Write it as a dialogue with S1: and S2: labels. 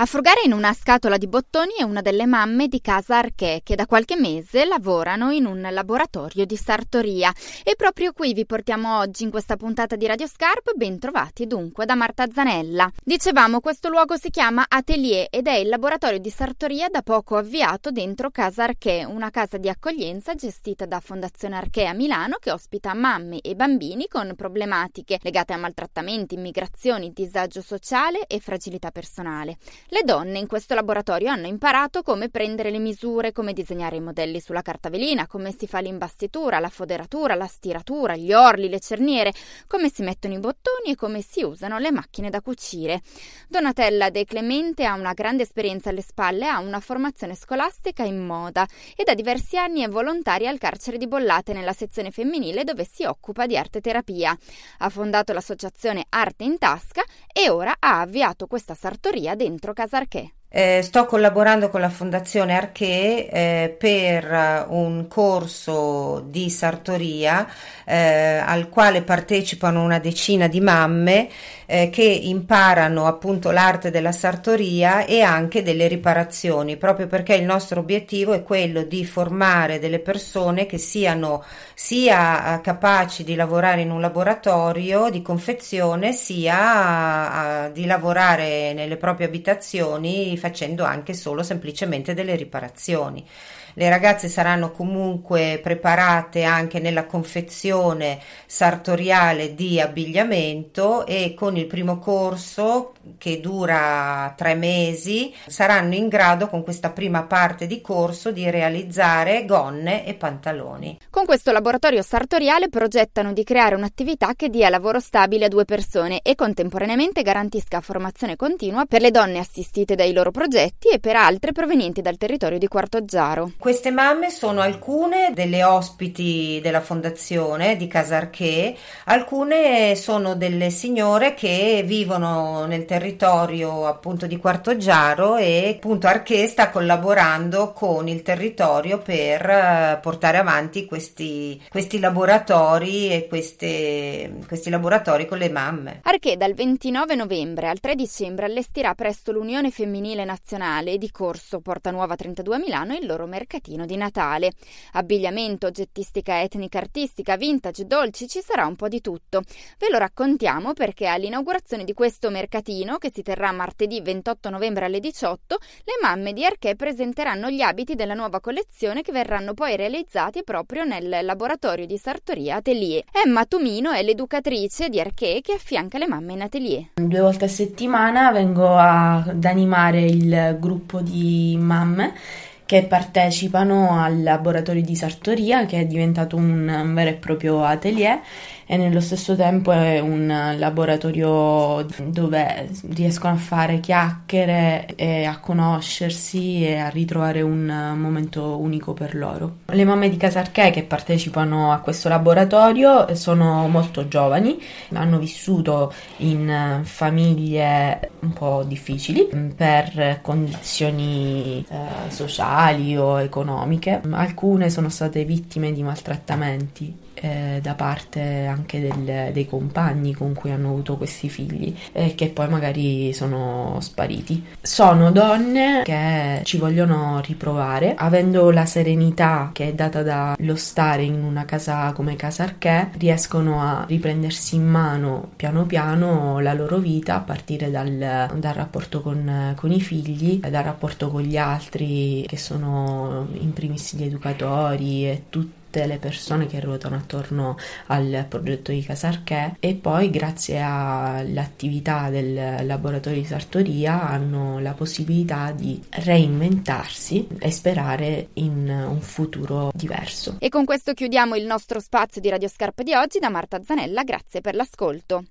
S1: A frugare in una scatola di bottoni è una delle mamme di casa Arché che da qualche mese lavorano in un laboratorio di sartoria e proprio qui vi portiamo oggi in questa puntata di Radio Scarp, ben trovati dunque da Marta Zanella. Dicevamo questo luogo si chiama Atelier ed è il laboratorio di sartoria da poco avviato dentro Casa Arché, una casa di accoglienza gestita da Fondazione Arché a Milano che ospita mamme e bambini con problematiche legate a maltrattamenti, immigrazioni, disagio sociale e fragilità personale. Le donne in questo laboratorio hanno imparato come prendere le misure, come disegnare i modelli sulla carta velina, come si fa l'imbastitura, la foderatura, la stiratura, gli orli, le cerniere, come si mettono i bottoni e come si usano le macchine da cucire. Donatella De Clemente ha una grande esperienza alle spalle, ha una formazione scolastica in moda e da diversi anni è volontaria al carcere di Bollate nella sezione femminile dove si occupa di arte terapia. Ha fondato l'associazione Arte in Tasca e ora ha avviato questa sartoria dentro Casarché.
S2: Eh, sto collaborando con la Fondazione Arché eh, per un corso di sartoria eh, al quale partecipano una decina di mamme eh, che imparano appunto l'arte della sartoria e anche delle riparazioni, proprio perché il nostro obiettivo è quello di formare delle persone che siano sia eh, capaci di lavorare in un laboratorio di confezione sia di lavorare nelle proprie abitazioni facendo anche solo semplicemente delle riparazioni. Le ragazze saranno comunque preparate anche nella confezione sartoriale di abbigliamento e con il primo corso che dura tre mesi saranno in grado con questa prima parte di corso di realizzare gonne e pantaloni.
S1: Con questo laboratorio sartoriale progettano di creare un'attività che dia lavoro stabile a due persone e contemporaneamente garantisca formazione continua per le donne assistite dai loro progetti e per altre provenienti dal territorio di Quartoggiaro.
S2: Queste mamme sono alcune delle ospiti della fondazione di Casarché, alcune sono delle signore che vivono nel territorio appunto di Quartoggiaro e appunto Arché sta collaborando con il territorio per eh, portare avanti questi, questi laboratori e queste, questi laboratori con le mamme.
S1: Arché dal 29 novembre al 3 dicembre allestirà presso l'Unione Femminile Nazionale di Corso Porta Nuova 32 a Milano il loro mercatino di Natale. Abbigliamento, oggettistica etnica artistica, vintage, dolci, ci sarà un po' di tutto. Ve lo raccontiamo perché all'inaugurazione di questo mercatino, che si terrà martedì 28 novembre alle 18, le mamme di Arché presenteranno gli abiti della nuova collezione che verranno poi realizzati proprio nel laboratorio di sartoria Atelier. Emma Tumino è l'educatrice di Arché che affianca le mamme in atelier.
S3: Due volte a settimana vengo ad animare il gruppo di mamme che partecipano al laboratorio di sartoria che è diventato un vero e proprio atelier e nello stesso tempo è un laboratorio dove riescono a fare chiacchiere e a conoscersi e a ritrovare un momento unico per loro. Le mamme di Casarché che partecipano a questo laboratorio sono molto giovani, hanno vissuto in famiglie un po' difficili per condizioni eh, sociali o economiche, alcune sono state vittime di maltrattamenti eh, da parte anche del, dei compagni con cui hanno avuto questi figli e che poi magari sono spariti. Sono donne che ci vogliono riprovare, avendo la serenità che è data dallo stare in una casa come Casa Arché, riescono a riprendersi in mano piano piano la loro vita a partire dal, dal rapporto con, con i figli, dal rapporto con gli altri che sono in primis gli educatori e tutti tutte le persone che ruotano attorno al progetto di Casarché e poi grazie all'attività del laboratorio di sartoria hanno la possibilità di reinventarsi e sperare in un futuro diverso.
S1: E con questo chiudiamo il nostro spazio di Radio Scarpa di oggi da Marta Zanella, grazie per l'ascolto.